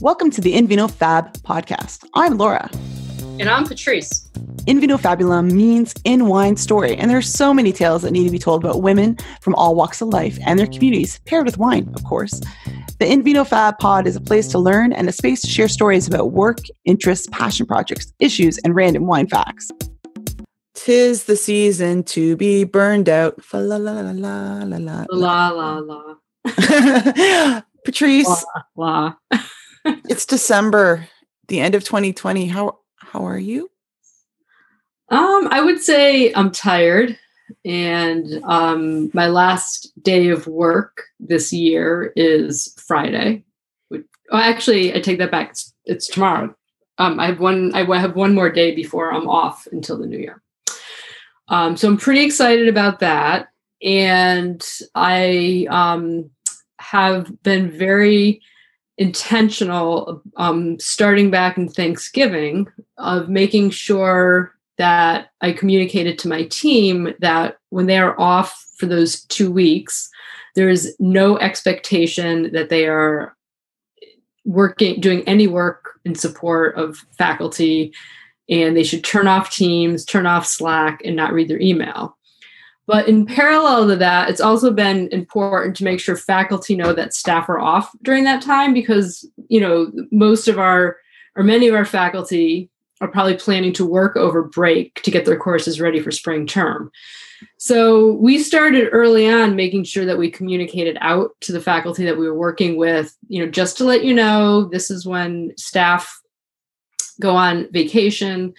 Welcome to the In Vino Fab podcast. I'm Laura. And I'm Patrice. In Vino Fabulum means in wine story, and there are so many tales that need to be told about women from all walks of life and their communities, paired with wine, of course. The In Vino Fab pod is a place to learn and a space to share stories about work, interests, passion projects, issues, and random wine facts. Tis the season to be burned out. Fa la la la la la la La la la. Patrice, La. la. it's December, the end of 2020. How how are you? Um, I would say I'm tired, and um, my last day of work this year is Friday. Oh, actually, I take that back. It's, it's tomorrow. Um, I have one. I have one more day before I'm off until the new year. Um, so I'm pretty excited about that, and I um, have been very intentional um, starting back in Thanksgiving of making sure that I communicated to my team that when they are off for those two weeks, there is no expectation that they are working, doing any work in support of faculty, and they should turn off Teams, turn off Slack, and not read their email. But in parallel to that, it's also been important to make sure faculty know that staff are off during that time because, you know, most of our or many of our faculty are probably planning to work over break to get their courses ready for spring term. So we started early on making sure that we communicated out to the faculty that we were working with, you know, just to let you know this is when staff go on vacation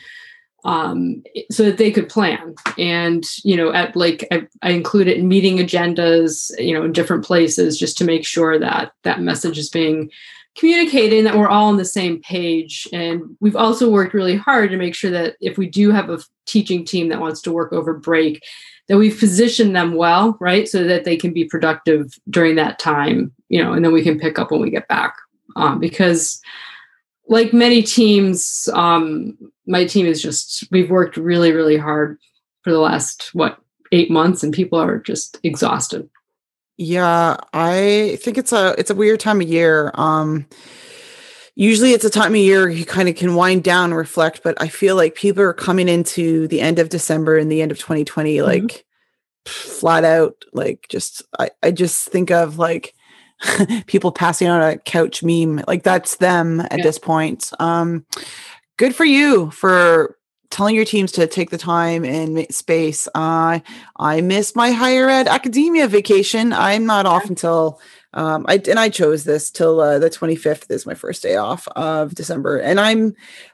um, so that they could plan. And, you know, at like I, I include it in meeting agendas, you know, in different places just to make sure that that message is being communicated and that we're all on the same page. And we've also worked really hard to make sure that if we do have a teaching team that wants to work over break, that we've positioned them well, right? So that they can be productive during that time, you know, and then we can pick up when we get back. Um, because like many teams, um, my team is just we've worked really, really hard for the last what eight months, and people are just exhausted. Yeah, I think it's a it's a weird time of year. Um, usually it's a time of year you kind of can wind down and reflect, but I feel like people are coming into the end of December and the end of 2020 mm-hmm. like flat out like just I, I just think of like people passing on a couch meme. Like that's them at yeah. this point. Um, good for you for telling your teams to take the time and space. Uh, I miss my higher ed academia vacation. I'm not off until um, I and I chose this till uh, the 25th is my first day off of December, and I'm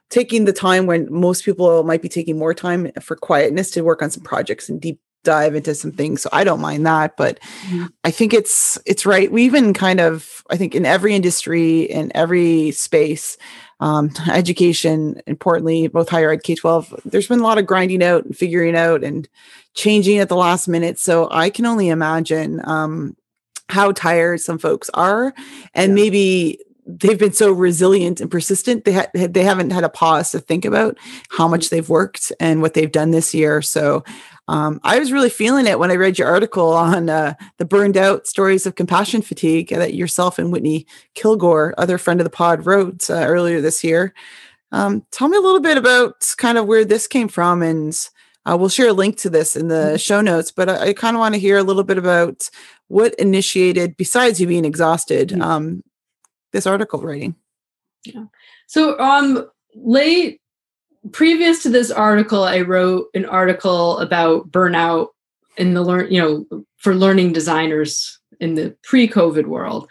taking the time when most people might be taking more time for quietness to work on some projects and deep dive into some things so i don't mind that but mm-hmm. i think it's it's right we even kind of i think in every industry in every space um, education importantly both higher ed k-12 there's been a lot of grinding out and figuring out and changing at the last minute so i can only imagine um, how tired some folks are and yeah. maybe they've been so resilient and persistent they ha- they haven't had a pause to think about how much mm-hmm. they've worked and what they've done this year so um, I was really feeling it when I read your article on uh, the burned out stories of compassion fatigue that yourself and Whitney Kilgore, other friend of the pod, wrote uh, earlier this year. Um, tell me a little bit about kind of where this came from, and uh, we'll share a link to this in the mm-hmm. show notes. But I, I kind of want to hear a little bit about what initiated, besides you being exhausted, um, this article writing. Yeah. So um, late previous to this article, I wrote an article about burnout in the learn, you know, for learning designers in the pre-COVID world.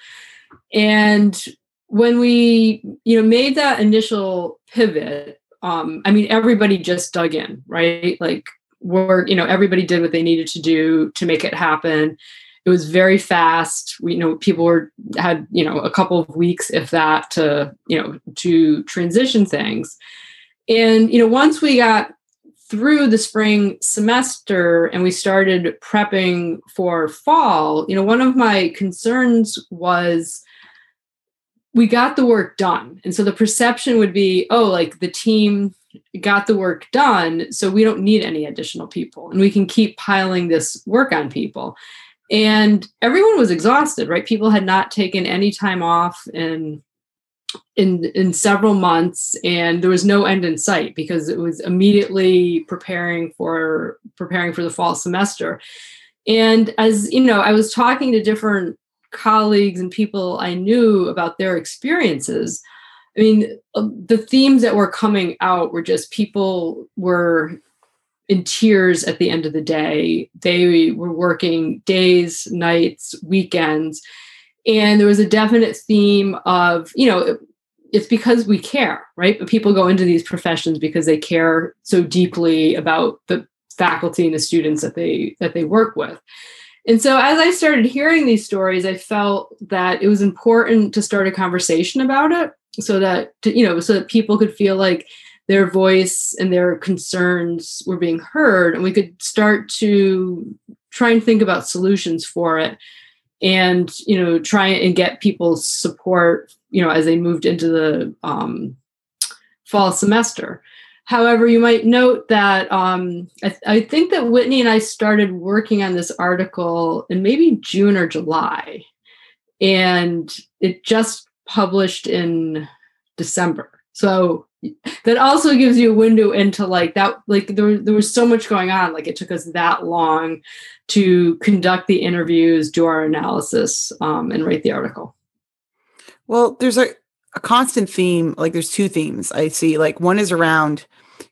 And when we, you know, made that initial pivot, um, I mean, everybody just dug in, right? Like work, you know, everybody did what they needed to do to make it happen. It was very fast. We, you know, people were had, you know, a couple of weeks, if that, to, you know, to transition things. And, you know, once we got through the spring semester and we started prepping for fall, you know, one of my concerns was we got the work done. And so the perception would be, oh, like the team got the work done, so we don't need any additional people and we can keep piling this work on people. And everyone was exhausted, right? People had not taken any time off in in in several months and there was no end in sight because it was immediately preparing for preparing for the fall semester. And as you know i was talking to different colleagues and people i knew about their experiences i mean uh, the themes that were coming out were just people were in tears at the end of the day. They were working days nights weekends and there was a definite theme of you know it's because we care, right? But people go into these professions because they care so deeply about the faculty and the students that they that they work with. And so as I started hearing these stories, I felt that it was important to start a conversation about it so that to, you know so that people could feel like their voice and their concerns were being heard and we could start to try and think about solutions for it and you know try and get people's support you know as they moved into the um, fall semester. However you might note that um, I, th- I, think that whitney and i started working on this article in maybe june or july and it just published in december. So that also gives you a window into like that like there, there was so much going on like it took us that long to conduct the interviews do our analysis um, and write the article well there's a, a constant theme like there's two themes i see like one is around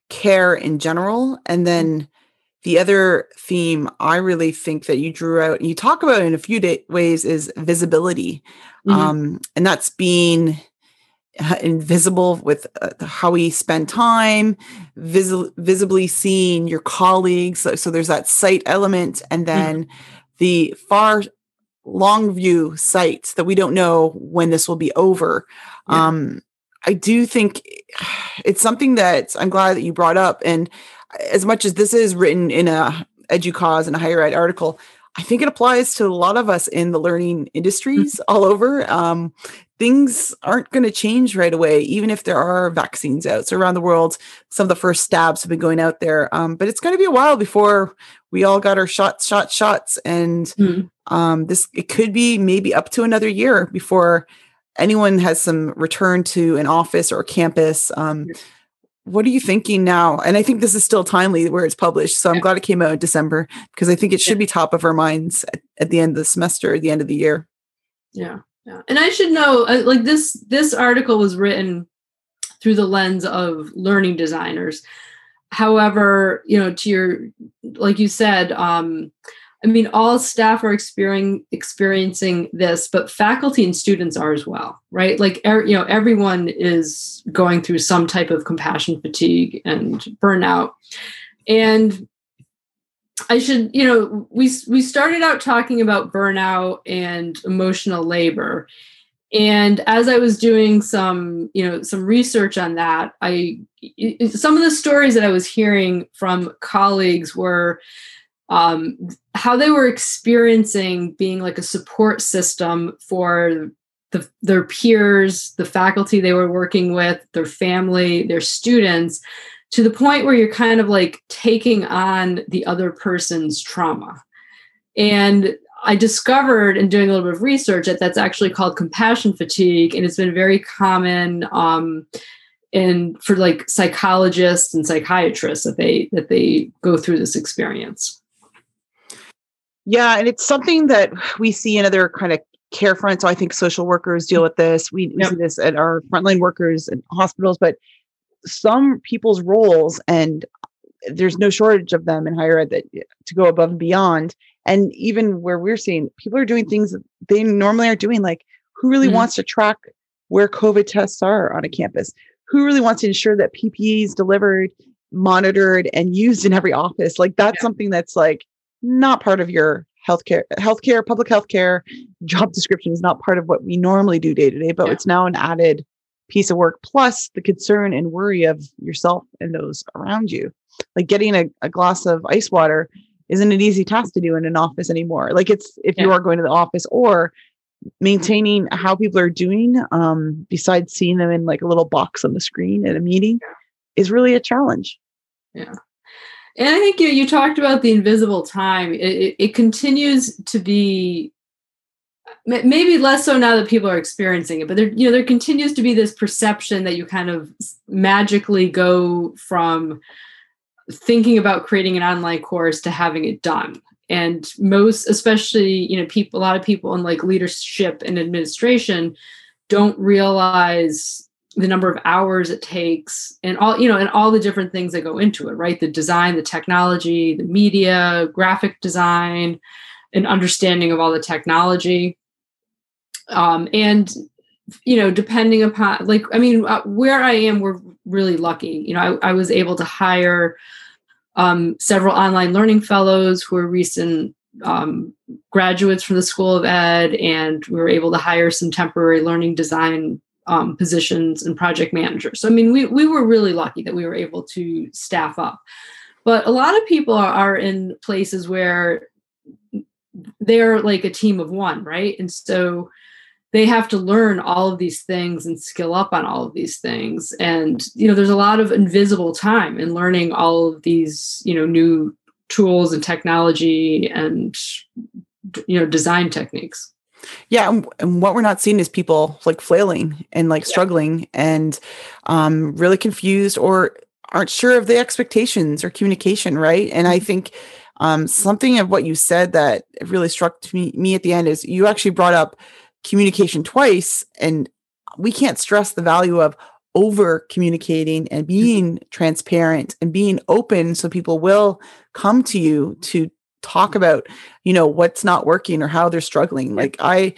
care in general and then the other theme i really think that you drew out and you talk about in a few day- ways is visibility mm-hmm. um, and that's being invisible with uh, how we spend time, vis- visibly seeing your colleagues. So, so, there's that sight element, and mm-hmm. then mm-hmm. the far long view sight that we don't know when this will be over. Yeah. Um, I do think it's something that I'm glad that you brought up. And as much as this is written in a EDUCAUSE and a higher ed article, I think it applies to a lot of us in the learning industries mm-hmm. all over. Um, things aren't going to change right away, even if there are vaccines out. So around the world, some of the first stabs have been going out there, um, but it's going to be a while before we all got our shots, shots, shots, and mm-hmm. um, this it could be maybe up to another year before anyone has some return to an office or campus. Um, what are you thinking now? And I think this is still timely where it's published. So I'm glad it came out in December because I think it should be top of our minds at, at the end of the semester, at the end of the year. Yeah. Yeah. And I should know uh, like this this article was written through the lens of learning designers. However, you know, to your like you said, um, I mean, all staff are experiencing this, but faculty and students are as well, right? Like, er, you know, everyone is going through some type of compassion fatigue and burnout, and I should, you know, we we started out talking about burnout and emotional labor, and as I was doing some, you know, some research on that, I some of the stories that I was hearing from colleagues were um, how they were experiencing being like a support system for the, their peers, the faculty they were working with, their family, their students, to the point where you're kind of like taking on the other person's trauma. And I discovered in doing a little bit of research that that's actually called compassion fatigue, and it's been very common um, in for like psychologists and psychiatrists that they that they go through this experience. Yeah, and it's something that we see in other kind of care fronts. So I think social workers deal with this. We, we yep. see this at our frontline workers and hospitals, but some people's roles, and there's no shortage of them in higher ed that to go above and beyond. And even where we're seeing people are doing things that they normally aren't doing, like who really mm-hmm. wants to track where COVID tests are on a campus? Who really wants to ensure that PPE is delivered, monitored, and used in every office? Like that's yeah. something that's like not part of your healthcare healthcare public healthcare job description is not part of what we normally do day to day but yeah. it's now an added piece of work plus the concern and worry of yourself and those around you like getting a, a glass of ice water isn't an easy task to do in an office anymore like it's if yeah. you are going to the office or maintaining how people are doing um, besides seeing them in like a little box on the screen at a meeting is really a challenge yeah and I think you, you talked about the invisible time. It, it, it continues to be maybe less so now that people are experiencing it but there you know there continues to be this perception that you kind of magically go from thinking about creating an online course to having it done and most especially you know people a lot of people in like leadership and administration don't realize the number of hours it takes and all you know and all the different things that go into it right? The design the technology the media graphic design an understanding of all the technology. Um, and you know depending upon like i mean uh, where i am we're really lucky. You know I, I was able to hire um, several online learning fellows who are recent um, graduates from the School of Ed, and we were able to hire some temporary learning design um, positions and project managers. So, I mean, we, we were really lucky that we were able to staff up. But a lot of people are, are in places where they're like a team of one, right? And so they have to learn all of these things and skill up on all of these things and you know there's a lot of invisible time in learning all of these you know new tools and technology and you know design techniques yeah and, what we're not seeing is people like flailing and like struggling yeah. and um really confused or aren't sure of the expectations or communication right and i mm-hmm. think um something of what you said that really struck me, me at the end is you actually brought up communication twice and we can't stress the value of over communicating and mm-hmm. being transparent and being open so people will come to you to talk about you know what's not working or how they're struggling. Like i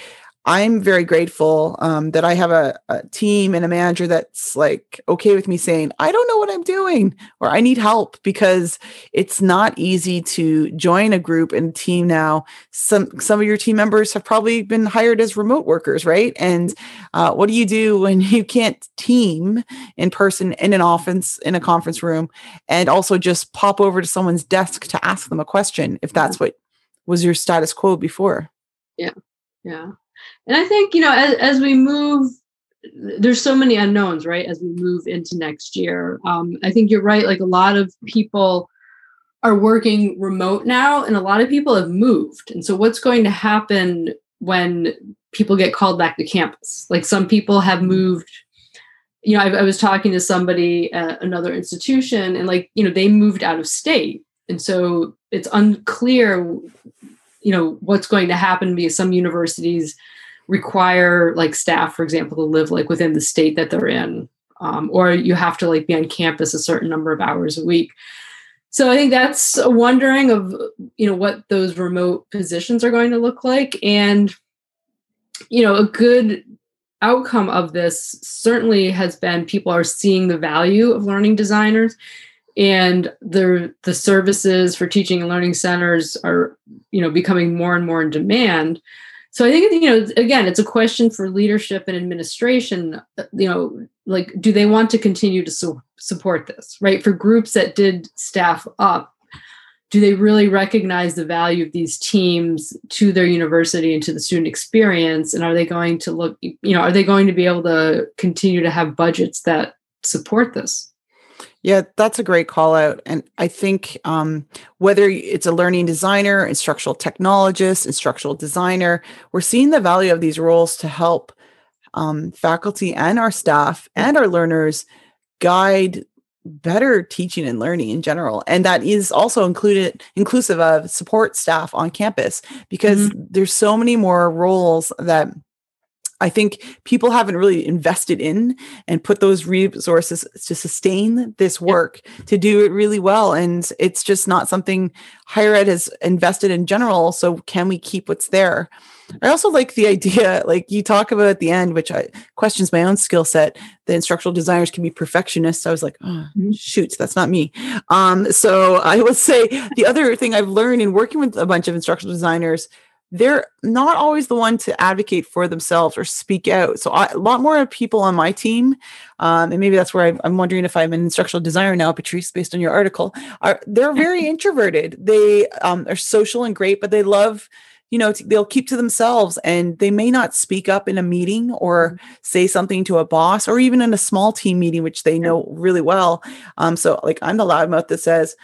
I'm very grateful um, that I have a, a, team and a manager that's like okay with me saying, I don't know what I'm doing or I need help because it's not easy to join a group and team now. Some some of your team members have probably been hired as remote workers, right? And uh, what do you do when you can't team in person in an office in a conference room and also just pop over to someone's desk to ask them a question if that's what was your status quo before? Yeah. Yeah. And I think, you know, as, as we move, there's so many unknowns, right? As we move into next year. Um, I think you're right. Like a lot of people are working remote now, and a lot of people have moved. And so, what's going to happen when people get called back to campus? Like some people have moved. You know, I, I was talking to somebody at another institution, and like, you know, they moved out of state. And so it's unclear you know what's going to happen because some universities require like staff for example to live like within the state that they're in um, or you have to like be on campus a certain number of hours a week. So i think that's a wondering of you know what those remote positions are going to look like. And you know a good outcome of this certainly has been people are seeing the value of learning designers and the the services for teaching and learning centers are you know becoming more and more in demand. So i think you know again it's a question for leadership and administration you know like do they want to continue to su- support this right? For groups that did staff up do they really recognize the value of these teams to their university and to the student experience? And are they going to look you know are they going to be able to continue to have budgets that support this yeah, that's a great call out. And I think um, whether it's a learning designer, instructional technologist, instructional designer, we're seeing the value of these roles to help um, faculty and our staff and our learners guide better teaching and learning in general and that is also included inclusive of support staff on campus because mm-hmm. there's so many more roles that I think people haven't really invested in and put those resources to sustain this work yeah. to do it really well. And it's just not something higher ed has invested in general. So can we keep what's there? I also like the idea, like you talk about at the end, which I questions my own skill set. The instructional designers can be perfectionists. I was like, oh, shoot, that's not me. Um, so I will say the other thing I've learned in working with a bunch of instructional designers they're not always the one to advocate for themselves or speak out. So I, a lot more people on my team, um, and maybe that's where I, am wondering if I'm an instructional designer now, Patrice, based on your article. Are they're very introverted. They um, are social and great, but they love you know they'll keep to themselves and they may not speak up in a meeting or mm-hmm. say something to a boss or even in a small team meeting which they know really well um, so like i'm the loudmouth that says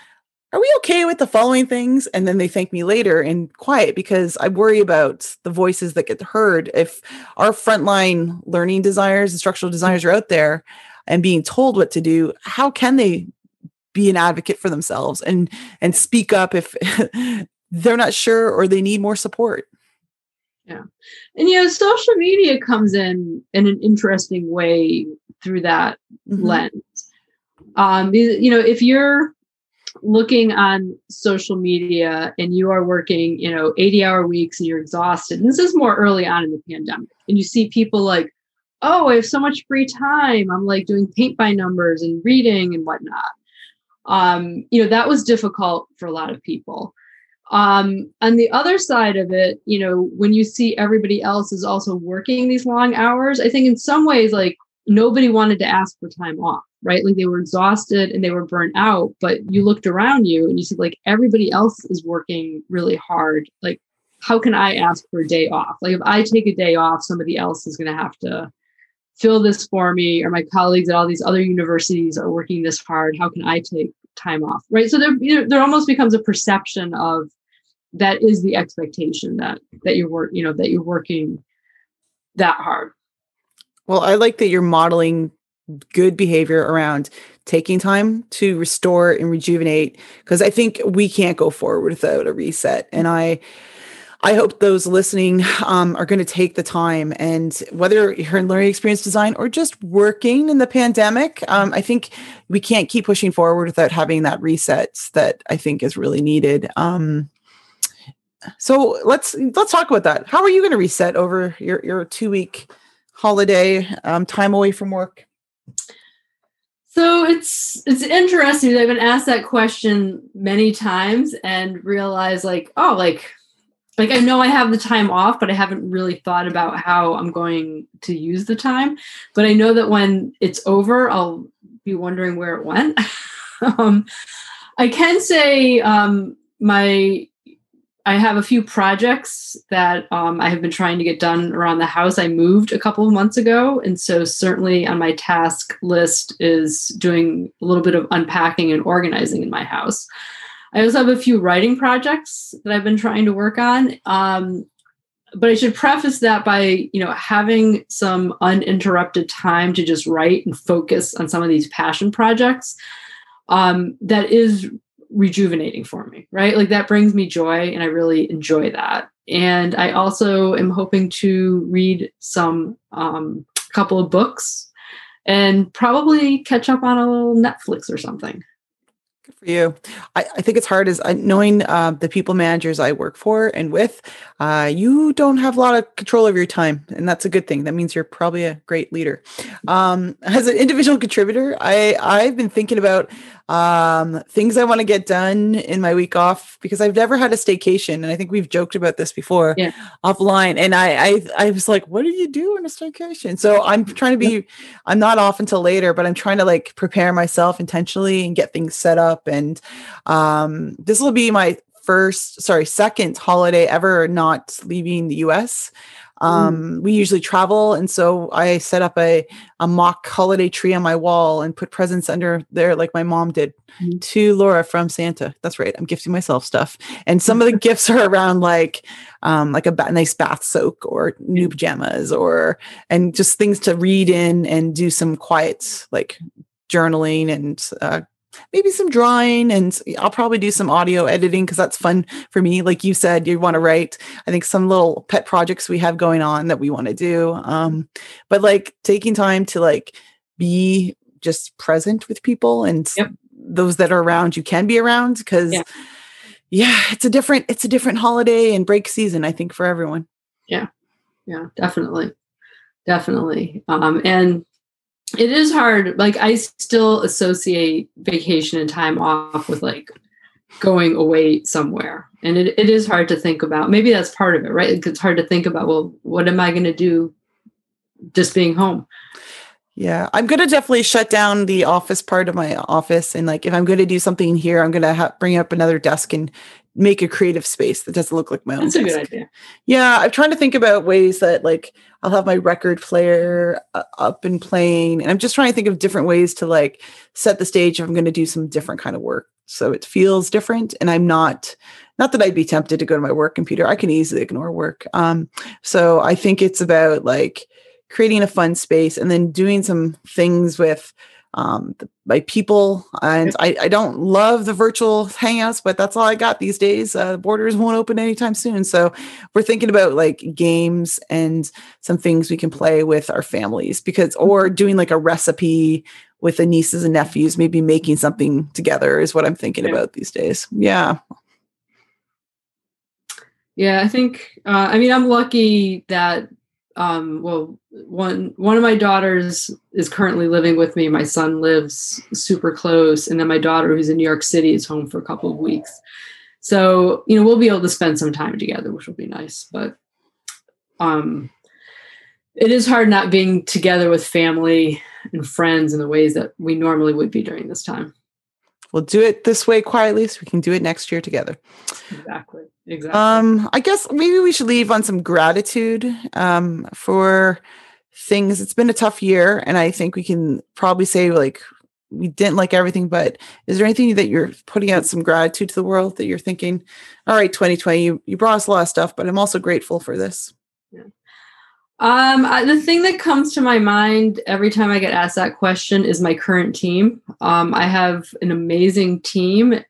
are we okay with the following things? And then they thank me later in quiet because I worry about the voices that get heard. If our frontline learning designers, instructional designers are out there and being told what to do, how can they be an advocate for themselves and and speak up if they're not sure or they need more support? Yeah. And you know, social media comes in in an interesting way through that mm-hmm. lens. Um, you know, if you're looking on social media and you are working, you know, 80 hour weeks and you're exhausted, and this is more early on in the pandemic, and you see people like, oh, I have so much free time. I'm like doing paint by numbers and reading and whatnot. Um, you know, that was difficult for a lot of people. Um, on the other side of it, you know, when you see everybody else is also working these long hours, I think in some ways, like nobody wanted to ask for time off, right? Like they were exhausted and they were burnt out, but you looked around you and you said, like, everybody else is working really hard. Like, how can I ask for a day off? Like, if I take a day off, somebody else is going to have to fill this for me, or my colleagues at all these other universities are working this hard. How can I take time off? Right. So there, you know, there almost becomes a perception of that is the expectation that that you're work, you know, that you're working that hard. Well, I like that you're modeling good behavior around taking time to restore and rejuvenate because I think we can't go forward without a reset. And I I hope those listening um, are going to take the time and whether you're in learning experience design or just working in the pandemic, um, I think we can't keep pushing forward without having that reset that I think is really needed. Um, so let's let's talk about that. How are you going to reset over your your two week holiday um, time away from work? So it's it's interesting. I've been asked that question many times and realized like, oh, like like I know I have the time off, but I haven't really thought about how I'm going to use the time. But I know that when it's over, I'll be wondering where it went. um, I can say um, my I have a few projects that um, I have been trying to get done around the house. I moved a couple of months ago, and so certainly on my task list is doing a little bit of unpacking and organizing in my house. I also have a few writing projects that I've been trying to work on. Um, but I should preface that by you know having some uninterrupted time to just write and focus on some of these passion projects. Um, that is rejuvenating for me, right? Like that brings me joy and I really enjoy that. And I also am hoping to read some um, couple of books and probably catch up on a little Netflix or something Good for you. I, I, think it's hard as uh, knowing uh, the people managers I work for and with, uh, you don't have a lot of control over your time. And that's a good thing. That means you're probably a great leader. Um, as an individual contributor, I, I've been thinking about um, things I want to get done in my week off because I've never had a staycation, and I think we've joked about this before yeah. offline. And I, I, I was like, "What do you do in a staycation?" So I'm trying to be, I'm not off until later, but I'm trying to like prepare myself intentionally and get things set up. And um, this will be my first, sorry, second holiday ever not leaving the U.S. Mm. Um, mm. We usually travel, and so I set up a a mock holiday tree on my wall and put presents under there, like my mom did mm. to Laura from Santa. That's right, I'm gifting myself stuff, and some of the gifts are around like um, like a ba- nice bath soak or new pajamas or and just things to read in and do some quiet like journaling and uh, maybe some drawing and I'll probably do some audio editing because that's fun for me. Like you said, you want to write, I think some little pet projects we have going on that we want to do. Um, but like taking time to like be just present with people and yep. those that are around you can be around because yeah. yeah, it's a different, it's a different holiday and break season, I think, for everyone. Yeah. Yeah, definitely. Definitely. Um, and it is hard. Like I still associate vacation and time off with like going away somewhere. And it, it is hard to think about. Maybe that's part of it, right? It's hard to think about, well, what am I going to do just being home? Yeah, I'm going to definitely shut down the office part of my office. And like, if I'm going to do something here, I'm going to ha- bring up another desk and make a creative space that doesn't look like my own. That's desk. a good idea. Yeah, I'm trying to think about ways that like I'll have my record player uh, up and playing, and I'm just trying to think of different ways to like set the stage if I'm going to do some different kind of work so it feels different. And I'm not not that I'd be tempted to go to my work computer. I can easily ignore work. Um, so I think it's about like creating a fun space and then doing some things with um, my people. And I, I, don't love the virtual hangouts, but that's all I got these days. Uh, borders won't open anytime soon. So we're thinking about like games and some things we can play with our families because, or doing like a recipe with the nieces and nephews, maybe making something together is what I'm thinking yeah. about these days. Yeah. Yeah, I think, uh, I mean, I'm lucky that um, well, one one of my daughters is currently living with me. My son lives super close, and then my daughter, who's in New York City, is home for a couple of weeks. So you know, we'll be able to spend some time together, which will be nice. But um, it is hard not being together with family and friends in the ways that we normally would be during this time. We'll do it this way quietly, so we can do it next year together. Exactly. Exactly. Um, I guess maybe we should leave on some gratitude um, for things. It's been a tough year, and I think we can probably say like we didn't like everything, but is there anything that you're putting out some gratitude to the world that you're thinking, all right, 2020, you, you brought us a lot of stuff, but I'm also grateful for this? Um, the thing that comes to my mind every time I get asked that question is my current team. Um, I have an amazing team,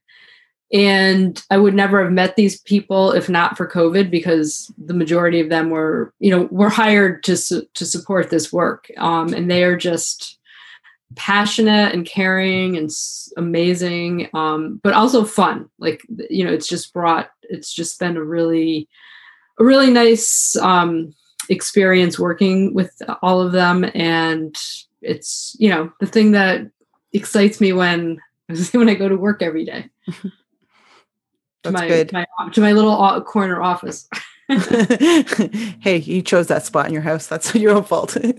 and I would never have met these people if not for COVID, because the majority of them were, you know, were hired to su- to support this work, um, and they are just passionate and caring and s- amazing, um, but also fun. Like you know, it's just brought. It's just been a really, a really nice. Experience working with all of them. And it's you know the thing that excites me when when i go to work every day. To my, good. my to my little corner office. Hey you chose that spot in your house. That's your own fault. Um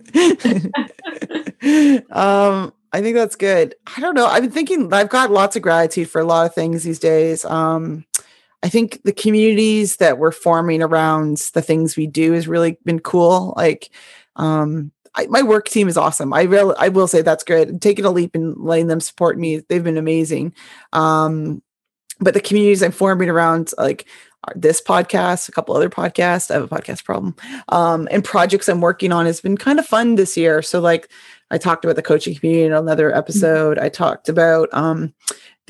i think that's good. I don't know. I've been thinking i've got lots of gratitude for a lot of things these days. Um I think the communities that we're forming around the things we do has really been cool. Like, um, I, my work team is awesome. I will, I will say that's good. Taking a leap and letting them support me. They've been amazing. Um, but the communities I'm forming around like this podcast, a couple other podcasts, I have a podcast problem, um, and projects I'm working on has been kind of fun this year. So like I talked about the coaching community in another mm-hmm. episode. Mm-hmm. I talked about um,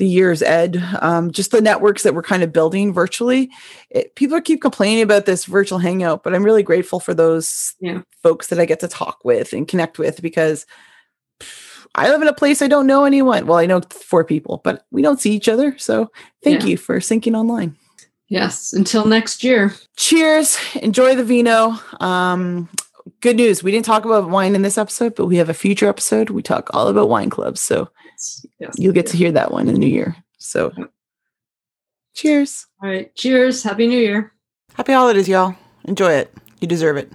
the year's ed um, just the networks that we're kind of building virtually. It, people keep complaining about this virtual hangout but i'm really grateful for those yeah. folks that i get to talk with and connect with because i live in a place i don't know anyone. Well i know four people but we don't see each other. So thank yeah. you for syncing online. Yes. Until next year. Cheers. Enjoy the vino. Um, good news. We didn't talk about wine in this episode but we have a future episode. We talk all about wine clubs. So yes. You'll get to hear that one in the new year. So cheers. All right. Cheers. Happy New Year. Happy holidays, y'all. Enjoy it. You deserve it.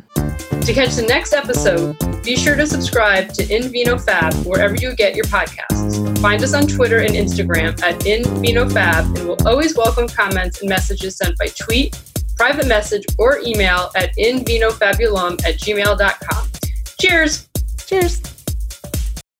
To catch the next episode, be sure to subscribe to In Vino Fab wherever you get your podcasts. Find us on Twitter and Instagram at In Vino Fab, and we'll always welcome comments and messages sent by tweet, private message, or email at invinofabulum at gmail.com. Cheers! Cheers!